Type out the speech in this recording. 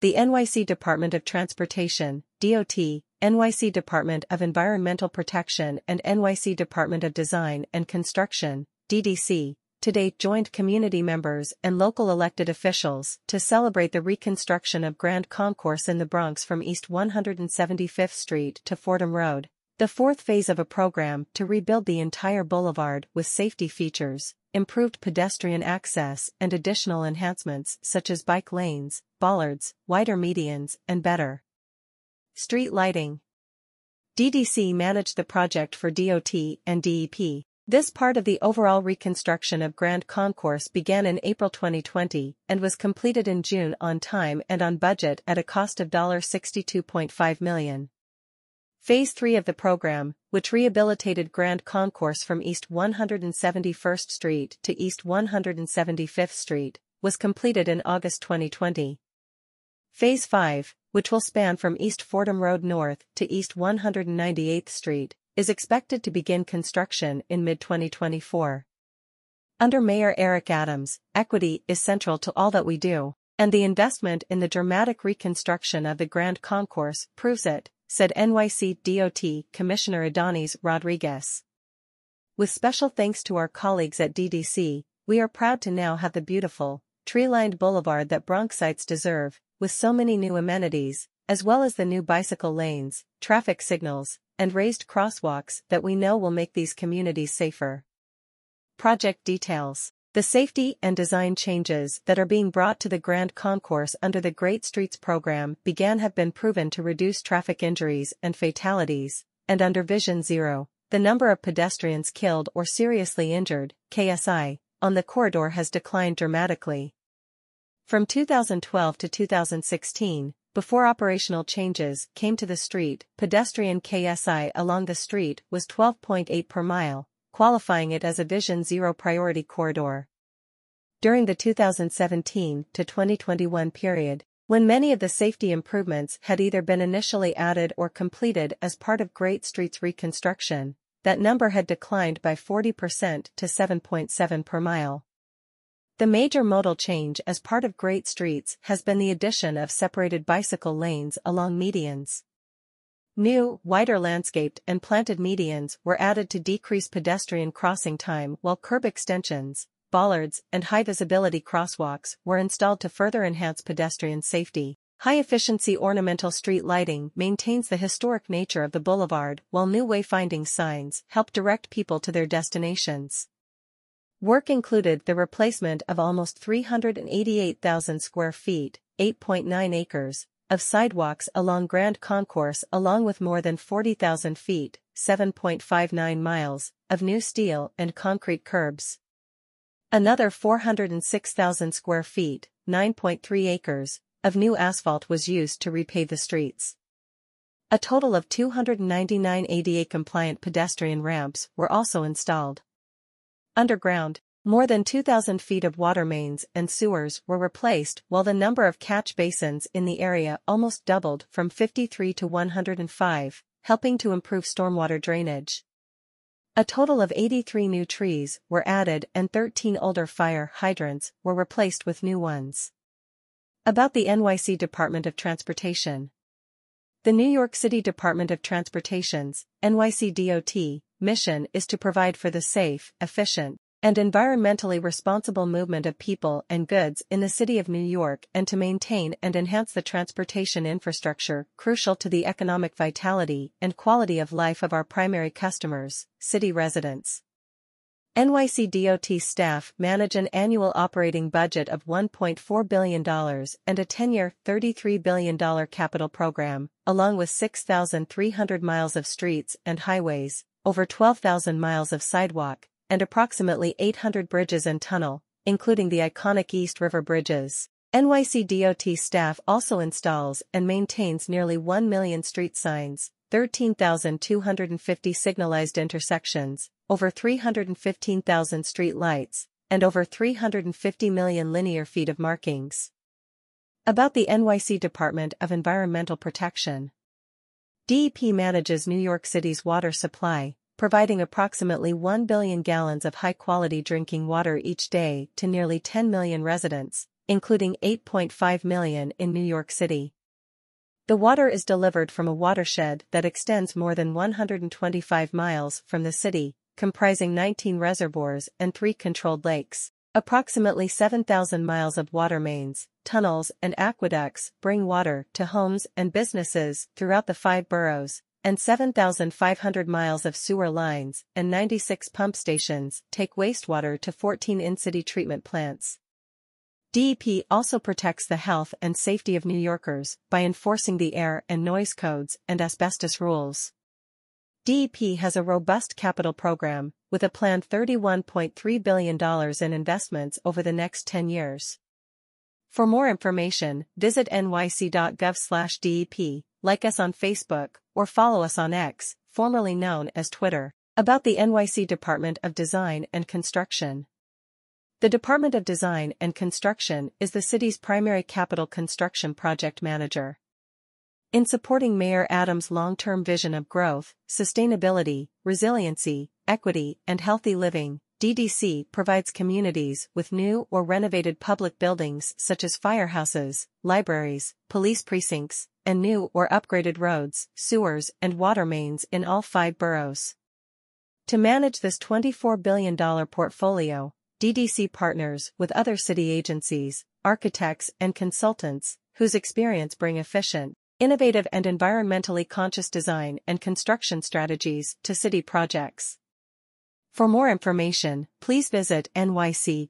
The NYC Department of Transportation, DOT, NYC Department of Environmental Protection and NYC Department of Design and Construction, DDC, today joined community members and local elected officials to celebrate the reconstruction of Grand Concourse in the Bronx from East 175th Street to Fordham Road, the fourth phase of a program to rebuild the entire boulevard with safety features, improved pedestrian access and additional enhancements such as bike lanes, bollards, wider medians, and better street lighting. DDC managed the project for DOT and DEP. This part of the overall reconstruction of Grand Concourse began in April 2020 and was completed in June on time and on budget at a cost of $62.5 million. Phase 3 of the program, which rehabilitated Grand Concourse from East 171st Street to East 175th Street, was completed in August 2020. Phase 5, which will span from East Fordham Road North to East 198th Street, is expected to begin construction in mid-2024. Under Mayor Eric Adams, equity is central to all that we do, and the investment in the dramatic reconstruction of the Grand Concourse proves it, said NYC DOT Commissioner Ydanis Rodriguez. With special thanks to our colleagues at DDC, we are proud to now have the beautiful, tree-lined boulevard that Bronxites deserve, with so many new amenities, as well as the new bicycle lanes, traffic signals, and raised crosswalks that we know will make these communities safer. Project details The safety and design changes that are being brought to the Grand Concourse under the Great Streets program began have been proven to reduce traffic injuries and fatalities, and under Vision Zero, the number of pedestrians killed or seriously injured, KSI, on the corridor has declined dramatically. From 2012 to 2016, before operational changes came to the street, pedestrian KSI along the street was 12.8 per mile, qualifying it as a Vision Zero priority corridor. During the 2017 to 2021 period, when many of the safety improvements had either been initially added or completed as part of Great Streets reconstruction, that number had declined by 40% to 7.7 per mile. The major modal change as part of Great Streets has been the addition of separated bicycle lanes along medians. New, wider landscaped and planted medians were added to decrease pedestrian crossing time while curb extensions, bollards, and high-visibility crosswalks were installed to further enhance pedestrian safety. High-efficiency ornamental street lighting maintains the historic nature of the boulevard while new wayfinding signs help direct people to their destinations. Work included the replacement of almost 388,000 square feet, 8.9 acres, of sidewalks along Grand Concourse along with more than 40,000 feet, 7.59 miles, of new steel and concrete curbs. Another 406,000 square feet, 9.3 acres, of new asphalt was used to repave the streets. A total of 299 ADA-compliant pedestrian ramps were also installed. Underground, more than 2,000 feet of water mains and sewers were replaced while the number of catch basins in the area almost doubled from 53 to 105, helping to improve stormwater drainage. A total of 83 new trees were added and 13 older fire hydrants were replaced with new ones. About the NYC Department of Transportation The New York City Department of Transportation's, NYC DOT, mission is to provide for the safe, efficient, and environmentally responsible movement of people and goods in the city of New York and to maintain and enhance the transportation infrastructure crucial to the economic vitality and quality of life of our primary customers, city residents. NYC DOT staff manage an annual operating budget of $1.4 billion and a 10-year, $33 billion capital program, along with 6,300 miles of streets and highways, over 12,000 miles of sidewalk, and approximately 800 bridges and tunnel, including the iconic East River bridges. NYC DOT staff also installs and maintains nearly 1 million street signs, 13,250 signalized intersections, over 315,000 street lights, and over 350 million linear feet of markings. About the NYC Department of Environmental Protection DEP manages New York City's water supply, providing approximately 1 billion gallons of high-quality drinking water each day to nearly 10 million residents, including 8.5 million in New York City. The water is delivered from a watershed that extends more than 125 miles from the city, comprising 19 reservoirs and three controlled lakes. Approximately 7,000 miles of water mains, tunnels and aqueducts bring water to homes and businesses throughout the five boroughs, and 7,500 miles of sewer lines and 96 pump stations take wastewater to 14 in-city treatment plants. DEP also protects the health and safety of New Yorkers by enforcing the air and noise codes and asbestos rules. DEP has a robust capital program, with a planned $31.3 billion in investments over the next 10 years. For more information, visit nyc.gov/dep, like us on Facebook, or follow us on X, formerly known as Twitter. About the NYC Department of Design and Construction. The Department of Design and Construction is the city's primary capital construction project manager. In supporting Mayor Adams' long-term vision of growth, sustainability, resiliency, equity, and healthy living, DDC provides communities with new or renovated public buildings such as firehouses, libraries, police precincts, and new or upgraded roads, sewers, and water mains in all five boroughs. To manage this $24 billion portfolio, DDC partners with other city agencies, architects, and consultants, whose experience bring efficient, innovative and environmentally conscious design and construction strategies to city projects. For more information, please visit nyc.gov/ddc.